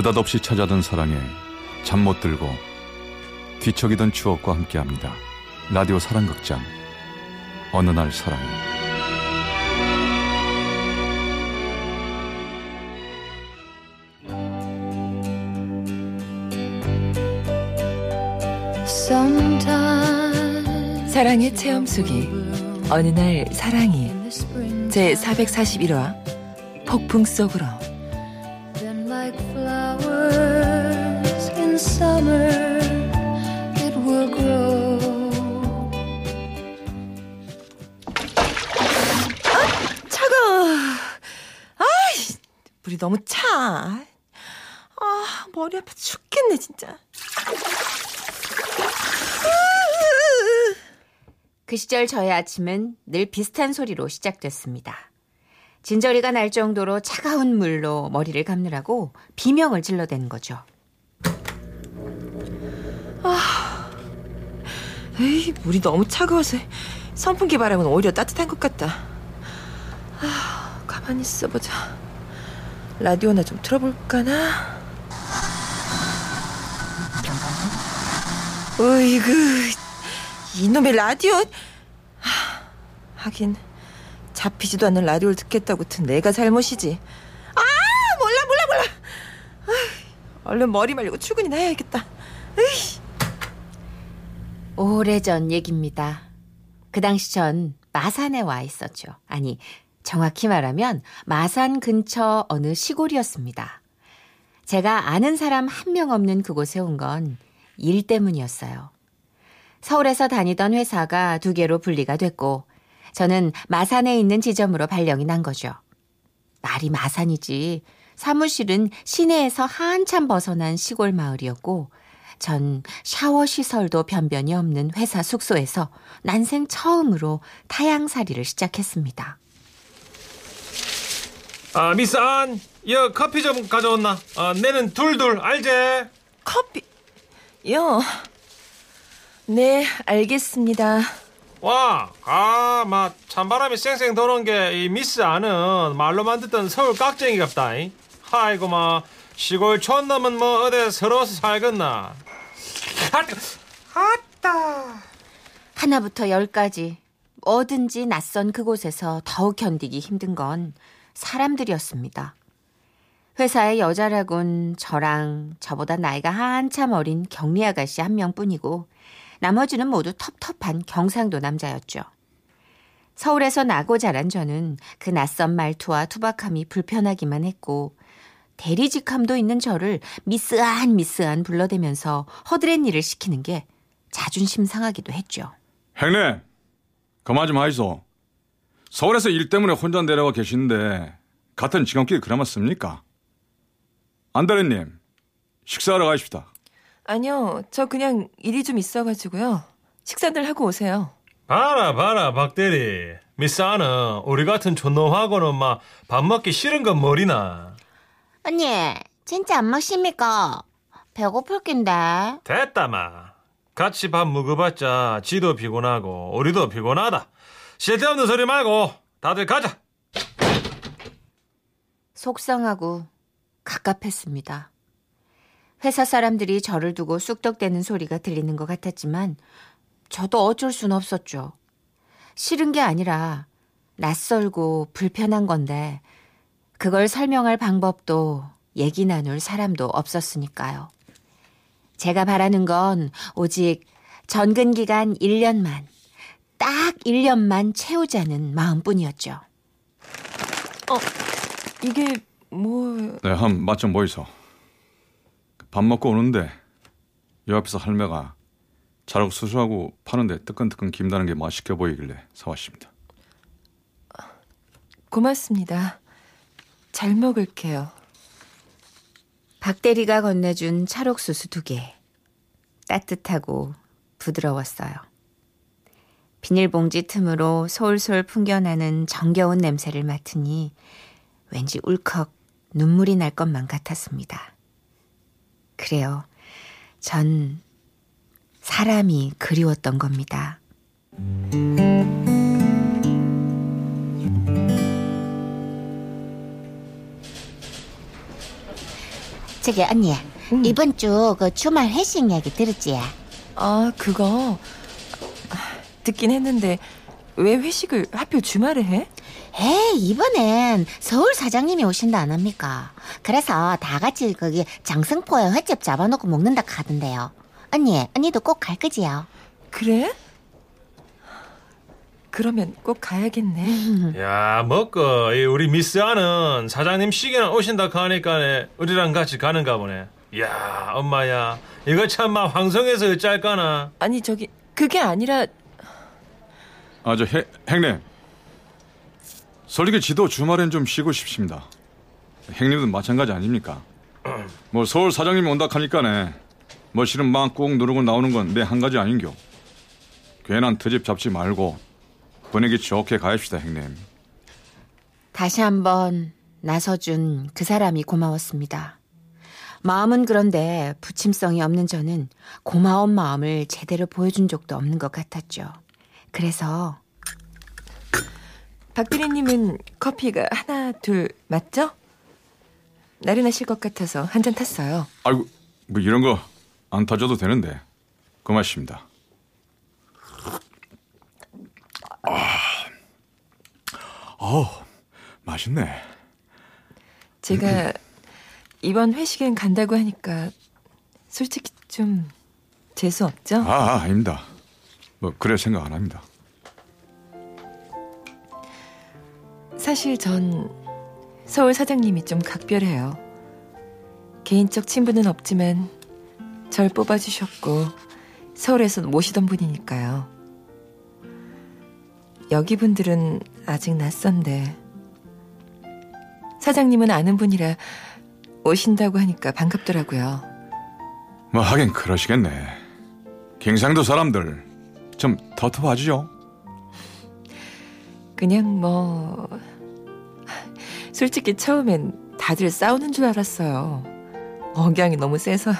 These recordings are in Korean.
느닷없이 찾아든 사랑에 잠 못 들고 뒤척이던 추억과 함께합니다. 라디오 사랑극장. 어느 날 사랑이 사랑의 체험 속이 어느 날 사랑이 제 441화 폭풍 속으로 진짜. 그 시절 저의 아침은 늘 비슷한 소리로 시작됐습니다. 진저리가 날 정도로 차가운 물로 머리를 감느라고 비명을 질러대는 거죠. 에이, 물이 너무 차가워서 선풍기 바람은 오히려 따뜻한 것 같다. 아, 가만히 있어보자. 라디오나 좀 틀어볼까나? 어이구, 이놈의 라디오. 하, 하긴 잡히지도 않는 라디오를 듣겠다고 튼 내가 잘못이지. 아, 몰라, 몰라, 몰라. 아이, 얼른 머리 말리고 출근이나 해야겠다. 오래전 얘기입니다. 그 당시 전 마산에 와 있었죠. 아니, 정확히 말하면 마산 근처 어느 시골이었습니다. 제가 아는 사람 한 명 없는 그곳에 온건 일 때문이었어요. 서울에서 다니던 회사가 두 개로 분리가 됐고, 저는 마산에 있는 지점으로 발령이 난 거죠. 말이 마산이지. 사무실은 시내에서 한참 벗어난 시골 마을이었고, 전 샤워 시설도 변변이 없는 회사 숙소에서 난생 처음으로 타양살이를 시작했습니다. 아, 미스 안, 여 커피 좀 가져왔나? 아, 내는 둘둘 알제? 커피. 요. 네, 알겠습니다. 와, 아, 막 찬바람이 쌩쌩 도는 게 이 미스 안은 말로만 듣던 서울 깍쟁이 같다. 이. 아이고 막 시골 촌놈은 뭐 어디 서러워서 살겠나? 아따. 하나부터 열까지 뭐든지 낯선 그곳에서 더욱 견디기 힘든 건 사람들이었습니다. 회사의 여자라곤 저랑 저보다 나이가 한참 어린 격리 아가씨 한 명뿐이고 나머지는 모두 텁텁한 경상도 남자였죠. 서울에서 나고 자란 저는 그 낯선 말투와 투박함이 불편하기만 했고 대리직함도 있는 저를 미스한 미스한 불러대면서 허드렛 일을 시키는 게 자존심 상하기도 했죠. 행님 그만 좀 하이소. 서울에서 일 때문에 혼자 내려와 계시는데 같은 직원끼리 그나마 씁니까? 안다래님 식사하러 가십시다. 아니요, 저 그냥 일이 좀 있어가지고요. 식사들 하고 오세요. 봐라 봐라 박대리. 미스 안은 우리 같은 촌놈하고는 막 밥 먹기 싫은 건 머리나. 언니, 진짜 안 먹습니까? 배고플 낀데. 됐다 마. 같이 밥 먹어봤자 지도 피곤하고 우리도 피곤하다. 쓸데없는 소리 말고 다들 가자. 속상하고 갑갑했습니다. 회사 사람들이 저를 두고 쑥덕대는 소리가 들리는 것 같았지만 저도 어쩔 순 없었죠. 싫은 게 아니라 낯설고 불편한 건데 그걸 설명할 방법도 얘기 나눌 사람도 없었으니까요. 제가 바라는 건 오직 전근 기간 1년만, 딱 1년만 채우자는 마음뿐이었죠. 어, 이게 뭐... 네, 한 맛 좀 보이소. 밥 먹고 오는데 요 앞에서 할매가 자락 수수하고 파는데 뜨끈뜨끈 김다는 게 맛있게 보이길래 사왔습니다. 고맙습니다. 잘 먹을게요. 박대리가 건네준 찰옥수수 두 개. 따뜻하고 부드러웠어요. 비닐봉지 틈으로 솔솔 풍겨나는 정겨운 냄새를 맡으니 왠지 울컥 눈물이 날 것만 같았습니다. 그래요. 전 사람이 그리웠던 겁니다. 저기 언니 이번 주 그 주말 회식 얘기 들었지? 아, 그거 아, 듣긴 했는데 왜 회식을 하필 주말에 해? 에이 이번엔 서울 사장님이 오신다 안 합니까? 그래서 다 같이 거기 장승포에 횟집 잡아놓고 먹는다 카던데요. 언니 언니도 꼭 갈 거지요? 그래? 그러면 꼭 가야겠네. 야, 먹고 이 우리 미스 아는 사장님 시계나 오신다 하니까 우리랑 같이 가는가 보네. 야, 엄마야, 이거 참마 황성에서 어쩔까나. 아니 저기 그게 아니라 아, 저 해, 행님. 솔직히 지도 주말엔 좀 쉬고 싶습니다. 행님도 마찬가지 아닙니까? 뭐 서울 사장님이 온다 하니까네. 뭐 실은 막 꾹 누르고 나오는 건 내 한 가지 아닌겨. 괜한 트집 잡지 말고 분위기 좋게 가입시다, 행님. 다시 한번 나서준 그 사람이 고마웠습니다. 마음은 그런데 부침성이 없는 저는 고마운 마음을 제대로 보여준 적도 없는 것 같았죠. 그래서 박대리님은 커피가 하나 둘 맞죠? 나른하실 것 같아서 한 잔 탔어요. 아이고, 뭐 이런 거 안 타줘도 되는데. 고맙습니다. 아, 어, 맛있네. 제가 이번 회식엔 간다고 하니까 솔직히 좀 재수 없죠? 아, 아 아닙니다. 뭐 그래 생각 안 합니다. 사실 전 서울 사장님이 좀 각별해요. 개인적 친분은 없지만 절 뽑아주셨고 서울에서 모시던 분이니까요. 여기 분들은 아직 낯선데 사장님은 아는 분이라 오신다고 하니까 반갑더라고요. 뭐 하긴 그러시겠네. 경상도 사람들 좀 터트하죠. 그냥 뭐 솔직히 처음엔 다들 싸우는 줄 알았어요. 억양이 너무 세서요.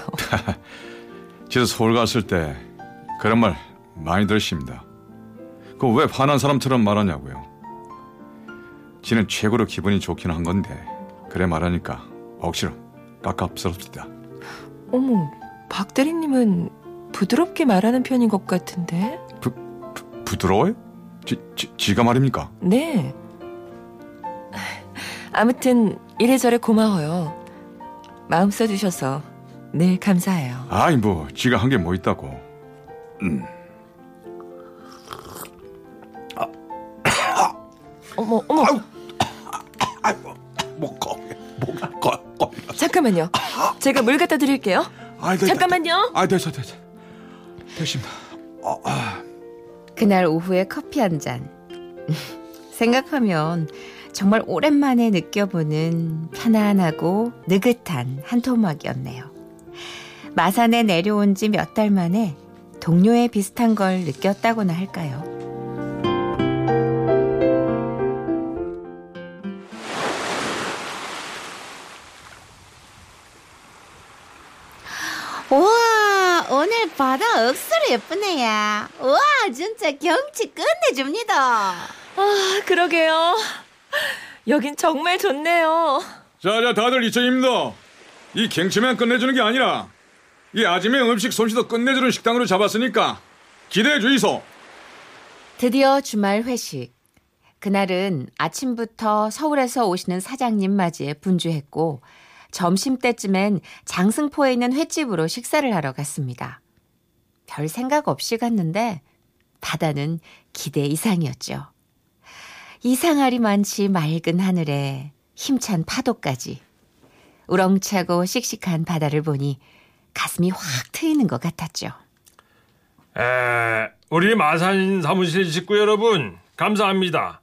지도 서울 갔을 때 그런 말 많이 들으십니다. 그 왜 화난 사람처럼 말하냐고요. 지는 최고로 기분이 좋긴 한 건데 그래 말하니까 억지로 깝깝스럽습니다. 어머, 박 대리님은 부드럽게 말하는 편인 것 같은데? 부드러워요? 지, 지, 지가 말입니까? 네. 아무튼 이래저래 고마워요. 마음 써주셔서 늘 감사해요. 아이 뭐 지가 한 게 뭐 있다고. 어머, 어머, 아이고 목거 목거 거. 잠깐만요. 제가 물 갖다 드릴게요. 아이, 됐다, 잠깐만요. 아 됐어 됐어 됐습니다. 그날 오후에 커피 한 잔. 생각하면 정말 오랜만에 느껴보는 편안하고 느긋한 한 토막이었네요. 마산에 내려온 지 몇 달 만에 동료의 비슷한 걸 느꼈다고나 할까요? 우와 오늘 바다 억수로 예쁘네요. 우와 진짜 경치 끝내줍니다. 아, 그러게요. 여긴 정말 좋네요. 자 자 다들 이천입니다. 이 갱치만 끝내주는 게 아니라 이 아침에 음식 솜씨도 끝내주는 식당으로 잡았으니까 기대해 주이소. 드디어 주말 회식. 그날은 아침부터 서울에서 오시는 사장님 맞이에 분주했고 점심때쯤엔 장승포에 있는 횟집으로 식사를 하러 갔습니다. 별 생각 없이 갔는데 바다는 기대 이상이었죠. 이상하리 많지 맑은 하늘에 힘찬 파도까지 우렁차고 씩씩한 바다를 보니 가슴이 확 트이는 것 같았죠. 에, 우리 마산 사무실 식구 여러분, 감사합니다.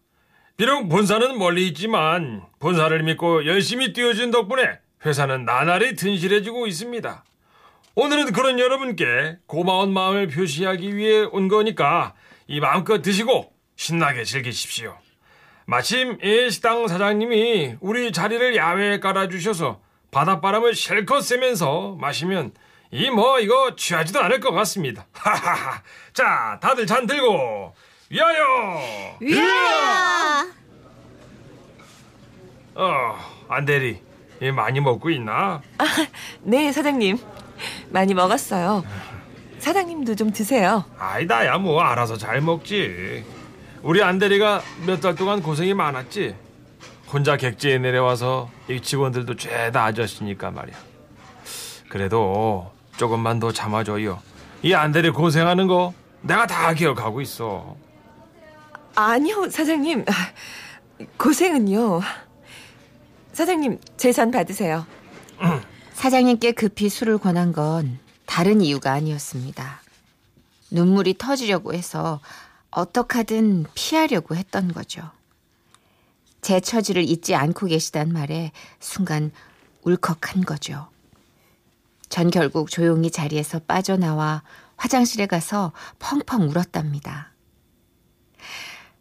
비록 본사는 멀리 있지만 본사를 믿고 열심히 뛰어준 덕분에 회사는 나날이 튼실해지고 있습니다. 오늘은 그런 여러분께 고마운 마음을 표시하기 위해 온 거니까 이 마음껏 드시고 신나게 즐기십시오. 마침 이 식당 사장님이 우리 자리를 야외에 깔아주셔서 바닷바람을 실컷 쐬면서 마시면 이 뭐 이거 취하지도 않을 것 같습니다. 하하하. 자, 다들 잔 들고 위하여. 위하여. 어, 안대리. 이 많이 먹고 있나? 네, 사장님. 많이 먹었어요. 사장님도 좀 드세요. 아이다야 뭐 알아서 잘 먹지. 우리 안대리가 몇 달 동안 고생이 많았지. 혼자 객지에 내려와서 이 직원들도 죄다 아저씨니까 말이야. 그래도 조금만 더 참아줘요. 이 안대리 고생하는 거 내가 다 기억하고 있어. 아니요, 사장님. 고생은요. 사장님, 재산 받으세요. 사장님께 급히 술을 권한 건 다른 이유가 아니었습니다. 눈물이 터지려고 해서 어떡하든 피하려고 했던 거죠. 제 처지를 잊지 않고 계시단 말에 순간 울컥한 거죠. 전 결국 조용히 자리에서 빠져나와 화장실에 가서 펑펑 울었답니다.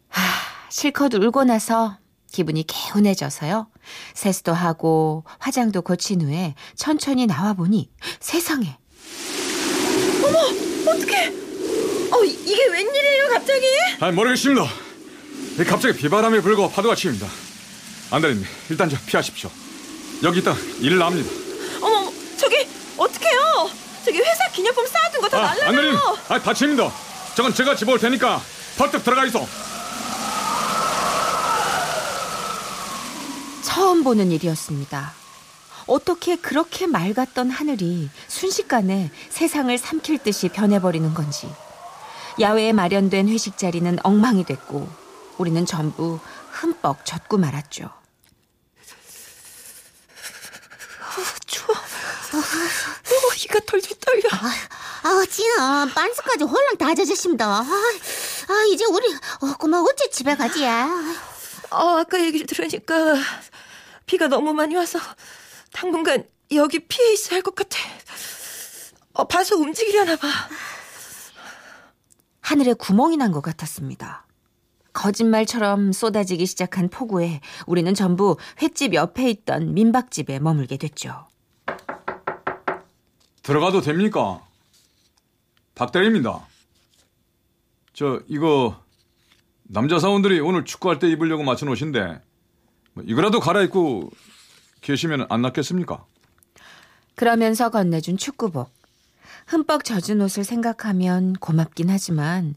하, 실컷 울고 나서 기분이 개운해져서요. 세수도 하고 화장도 고친 후에 천천히 나와 보니 세상에 어떡해! 어, 이- 이게 웬일이에요, 갑자기? 아 모르겠습니다. 이 갑자기 비바람이 불고 파도가 치입니다. 안대리님 일단 저 피하십시오. 여기 있다 일 납니다. 어머, 저기, 어떡해요? 저기 회사 기념품 쌓아둔 거다 아, 날라가요. 아 다칩니다. 저건 제가 집어올 테니까 퍼뜩 들어가 있어. 처음 보는 일이었습니다. 어떻게 그렇게 맑았던 하늘이 순식간에 세상을 삼킬 듯이 변해버리는 건지. 야외에 마련된 회식 자리는 엉망이 됐고 우리는 전부 흠뻑 젖고 말았죠. 추워. 어, 이가 털털 떨려. 아, 진아, 빤스까지 홀랑 다 젖었습니다. 아, 아, 이제 우리, 어, 그만 어째 집에 가지? 아, 어, 아까 얘기를 들으니까 비가 너무 많이 와서 당분간 여기 피해 있어야 할 것 같아. 어, 봐서 움직이려나 봐. 하늘에 구멍이 난 것 같았습니다. 거짓말처럼 쏟아지기 시작한 폭우에 우리는 전부 횟집 옆에 있던 민박집에 머물게 됐죠. 들어가도 됩니까? 박대리입니다. 저 이거 남자 사원들이 오늘 축구할 때 입으려고 놓으신데 뭐 이거라도 갈아입고 계시면 안 낫겠습니까? 그러면서 건네준 축구복. 흠뻑 젖은 옷을 생각하면 고맙긴 하지만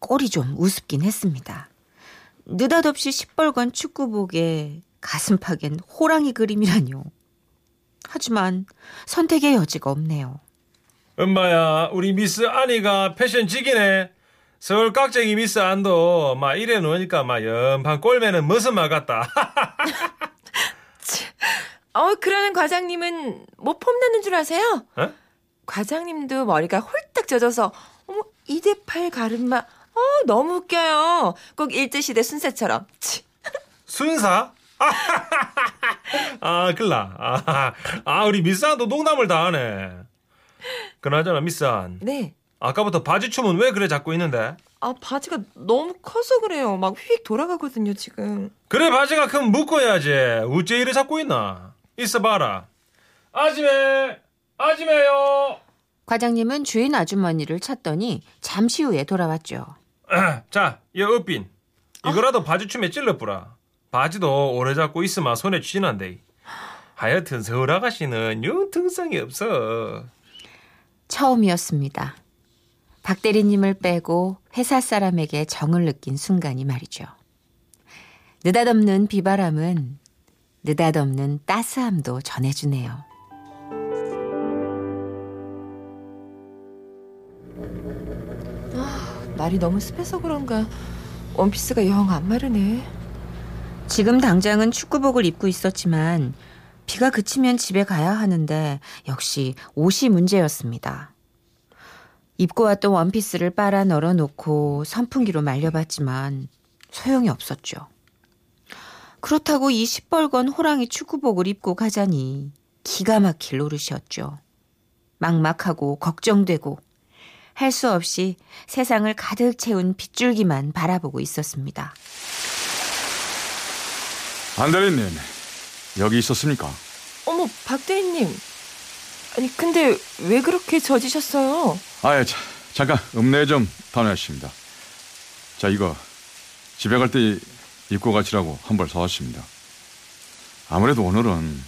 꼴이 좀 우습긴 했습니다. 느닷없이 시뻘건 축구복에 가슴팍엔 호랑이 그림이라뇨. 하지만 선택의 여지가 없네요. 엄마야 우리 미스 아니가 패션 지기네. 서울 깍쟁이 미스 안도 막 이래 놓으니까 막 연판 꼴매는 무슨 말 같다. 어, 그러는 과장님은 뭐 폼나는 줄 아세요? 어? 과장님도 머리가 홀딱 젖어서 어머 이대팔 가르마 어 너무 웃겨요. 꼭 일제시대 순세처럼. 치. 순사? 아, 글라. 아, 아, 우리 미스안도 농담을 다 하네. 그나저나 미스안. 네. 아까부터 바지 춤은 왜 그래 잡고 있는데? 아 바지가 너무 커서 그래요. 막 휙 돌아가거든요 지금. 그래 바지가 크면 묶어야지. 우째 이래 잡고 있나? 있어봐라. 아지매, 아지매요. 과장님은 주인 아주머니를 찾더니 잠시 후에 돌아왔죠. 자, 이 up빈. 이거라도 바지 춤에 찔러뿌라. 바지도 오래 잡고 있으면 손에 쥐난데. 하여튼 서울 아가씨는 융통성이 없어. 처음이었습니다. 박 대리님을 빼고 회사 사람에게 정을 느낀 순간이 말이죠. 느닷없는 비바람은 느닷없는 따스함도 전해주네요. 날이 너무 습해서 그런가 원피스가 영 안 마르네. 지금 당장은 축구복을 입고 있었지만 비가 그치면 집에 가야 하는데 역시 옷이 문제였습니다. 입고 왔던 원피스를 빨아 널어 놓고 선풍기로 말려봤지만 소용이 없었죠. 그렇다고 이 시뻘건 호랑이 축구복을 입고 가자니 기가 막힐 노릇이었죠. 막막하고 걱정되고 할 수 없이 세상을 가득 채운 빗줄기만 바라보고 있었습니다. 안대리님 여기 있었습니까? 어머 박 대리님. 아니 근데 왜 그렇게 젖으셨어요? 아예 자, 잠깐 읍내 좀 다녀왔습니다. 자 이거 집에 갈 때 입고 가시라고 한 벌 사왔습니다. 아무래도 오늘은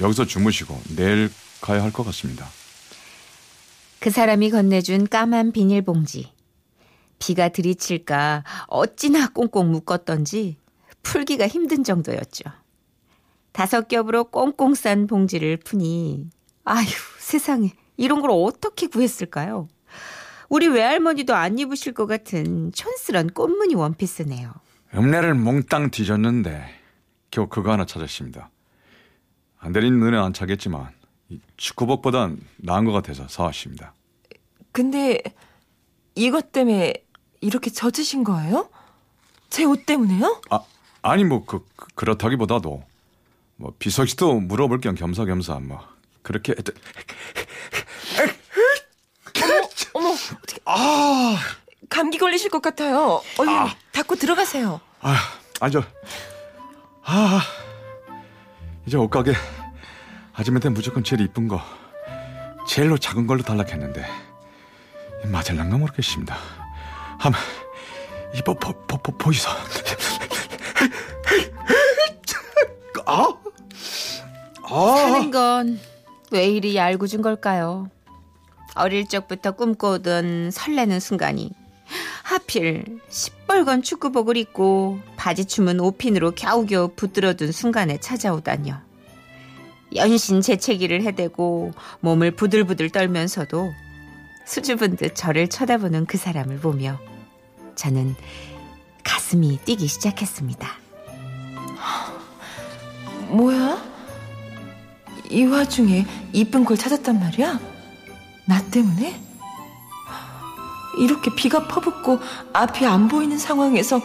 여기서 주무시고 내일 가야 할 것 같습니다. 그 사람이 건네준 까만 비닐봉지. 비가 들이칠까 어찌나 꽁꽁 묶었던지 풀기가 힘든 정도였죠. 다섯 겹으로 꽁꽁 싼 봉지를 푸니 아휴 세상에 이런 걸 어떻게 구했을까요? 우리 외할머니도 안 입으실 것 같은 촌스런 꽃무늬 원피스네요. 읍내를 몽땅 뒤졌는데 겨우 그거 하나 찾았습니다. 안대리님 눈에 안 차겠지만 이 축구복보단 나은 것 같아서 사왔습니다. 근데 이것 때문에 이렇게 젖으신 거예요? 제 옷 때문에요? 아 아니 뭐 그 그렇다기보다도 뭐 비석 씨도 물어볼 겸 겸사겸사 뭐 그렇게 했- 어머, 어떻게 아 감기 걸리실 것 같아요. 얼른 닫고 들어가세요. 아, 아저 아 이제 옷가게 아줌마한테 무조건 제일 이쁜 거 제일로 작은 걸로 달라했는데 맞을랑가 모르겠습니다. 한번 이보 보, 보, 보, 보이소. 아, 사는 건 왜 이리 얄궂은 걸까요? 어릴 적부터 꿈꿔오던 설레는 순간이 하필 시뻘건 축구복을 입고 바지춤은 오핀으로 겨우겨우 붙들어둔 순간에 찾아오다뇨. 연신 재채기를 해대고 몸을 부들부들 떨면서도 수줍은 듯 저를 쳐다보는 그 사람을 보며 저는 가슴이 뛰기 시작했습니다. 뭐야? 이 와중에 이쁜 걸 찾았단 말이야? 나 때문에? 이렇게 비가 퍼붓고 앞이 안 보이는 상황에서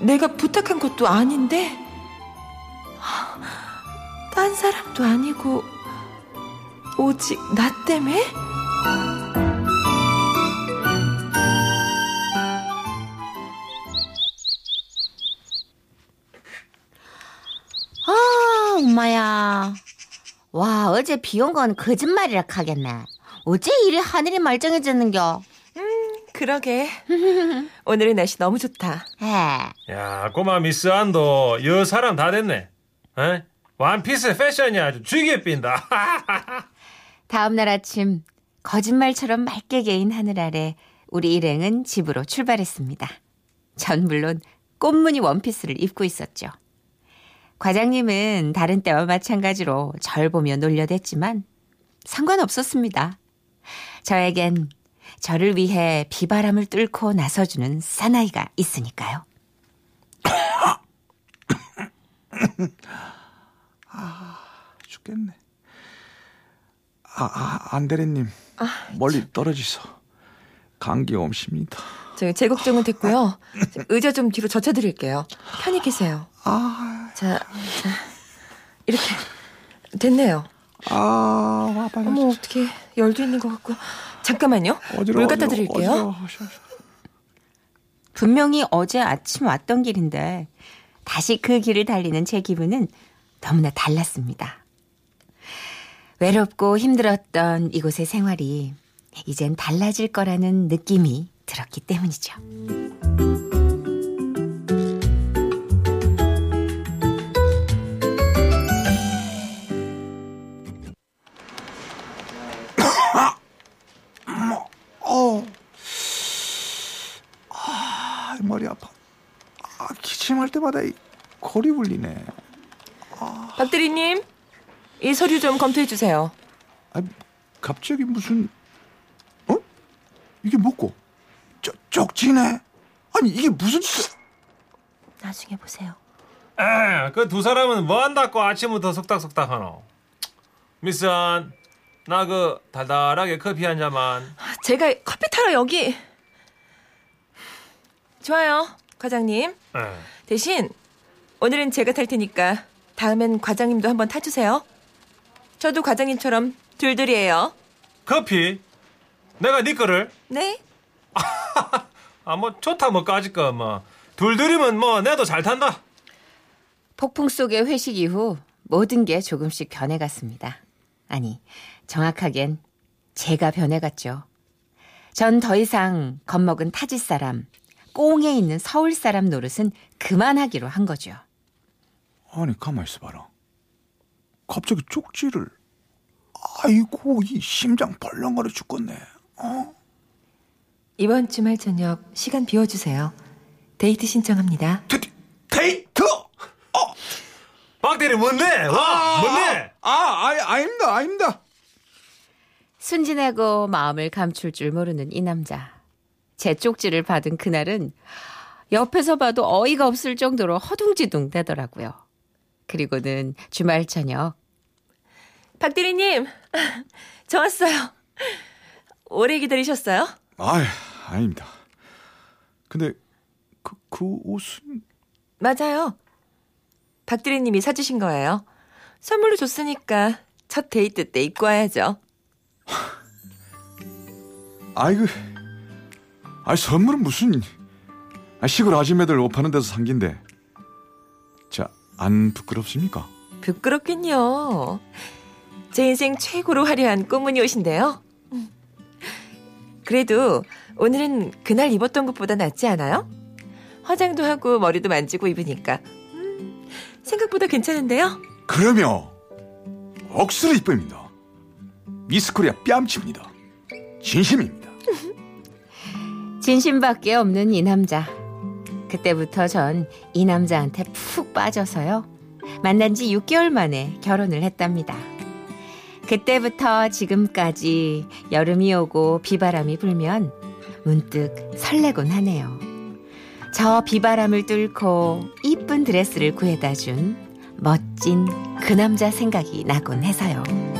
내가 부탁한 것도 아닌데 딴 사람도 아니고 오직 나 때문에? 어제 비 온 건 거짓말이라 하겠네. 어째 이리 하늘이 말짱해졌는겨? 그러게 오늘의 날씨 너무 좋다 에, 야, 꼬마 미스 안도 여 사람 다 됐네. 에? 원피스 패션이 아주 죽여 빈다. 다음 날 아침 거짓말처럼 맑게 개인 하늘 아래 우리 일행은 집으로 출발했습니다. 전 물론 꽃무늬 원피스를 입고 있었죠. 과장님은 다른 때와 마찬가지로 절 보며 놀려댔지만 상관없었습니다. 저에겐 저를 위해 비바람을 뚫고 나서주는 사나이가 있으니까요. 죽겠네. 아, 아 안대리님 멀리 떨어지소. 감기 옴십니다. 저기 제 걱정은 됐고요. 의자 좀 뒤로 젖혀드릴게요. 편히 계세요. 자, 자 이렇게 됐네요. 아, 와 빨리. 어머 어떻게 열도 있는 것 같고. 잠깐만요. 물 갖다 드릴게요. 분명히 어제 아침 왔던 길인데 다시 그 길을 달리는 제 기분은 너무나 달랐습니다. 외롭고 힘들었던 이곳의 생활이 이젠 달라질 거라는 느낌이 들었기 때문이죠. 아, 머리 아파. 아, 기침할 때마다 이 골이 울리네. 박대리님 이 서류 좀 검토해 주세요 아, 갑자기 무슨 어? 이게 뭐고? 쩍 쪽지네. 아니 이게 무슨 나중에 보세요 그 두 사람은 뭐 한다고 아침부터 속닥속닥 하노? 미스 안, 나그 달달하게 커피 한 잔만. 제가 커피 타러 여기 좋아요 과장님 에. 대신 오늘은 제가 탈 테니까 다음엔 과장님도 한번 타주세요 저도 과장님처럼 둘둘이에요 커피? 내가 네 거를? 네 아, 뭐, 좋다, 뭐, 까짓거, 뭐. 둘둘이면 뭐, 내도 잘 탄다. 폭풍 속의 회식 이후 모든 게 조금씩 변해갔습니다. 아니, 정확하겐 제가 변해갔죠. 전 더 이상 겁먹은 타지 사람, 꽁해 있는 서울 사람 노릇은 그만하기로 한 거죠. 아니 가만 있어봐라. 갑자기 쪽지를. 아이고, 이 심장 벌렁거려 죽겠네. 이번 주말 저녁 시간 비워주세요. 데이트 신청합니다. 데, 데이트? 박대리 뭔데? 와 뭔데? 아, 아, 아닙니다, 아닙니다. 순진하고 마음을 감출 줄 모르는 이 남자. 제 쪽지를 받은 그날은 옆에서 봐도 어이가 없을 정도로 허둥지둥 되더라고요. 그리고는 주말 저녁 박 대리님, 저 왔어요. 오래 기다리셨어요? 아, 아닙니다. 근데 그, 그 옷은 맞아요. 박 대리님이 사주신 거예요. 선물로 줬으니까 첫 데이트 때 입고 와야죠. 아이고, 아 선물은 무슨 아, 시골 아줌매들 옷 파는 데서 산 긴데. 자, 안 부끄럽습니까? 부끄럽긴요. 제 인생 최고로 화려한 꽃무늬 옷인데요. 음. 그래도 오늘은 그날 입었던 것보다 낫지 않아요? 화장도 하고 머리도 만지고 입으니까 음, 생각보다 괜찮은데요? 그러면 억수로 이쁩니다. 미스코리아 뺨칩니다. 진심입니다. 진심밖에 없는 이 남자. 그때부터 전 이 남자한테 푹 빠져서요. 만난 지 6개월 만에 결혼을 했답니다. 그때부터 지금까지 여름이 오고 비바람이 불면 문득 설레곤 하네요. 저 비바람을 뚫고 이쁜 드레스를 구해다 준 멋진 그 남자 생각이 나곤 해서요.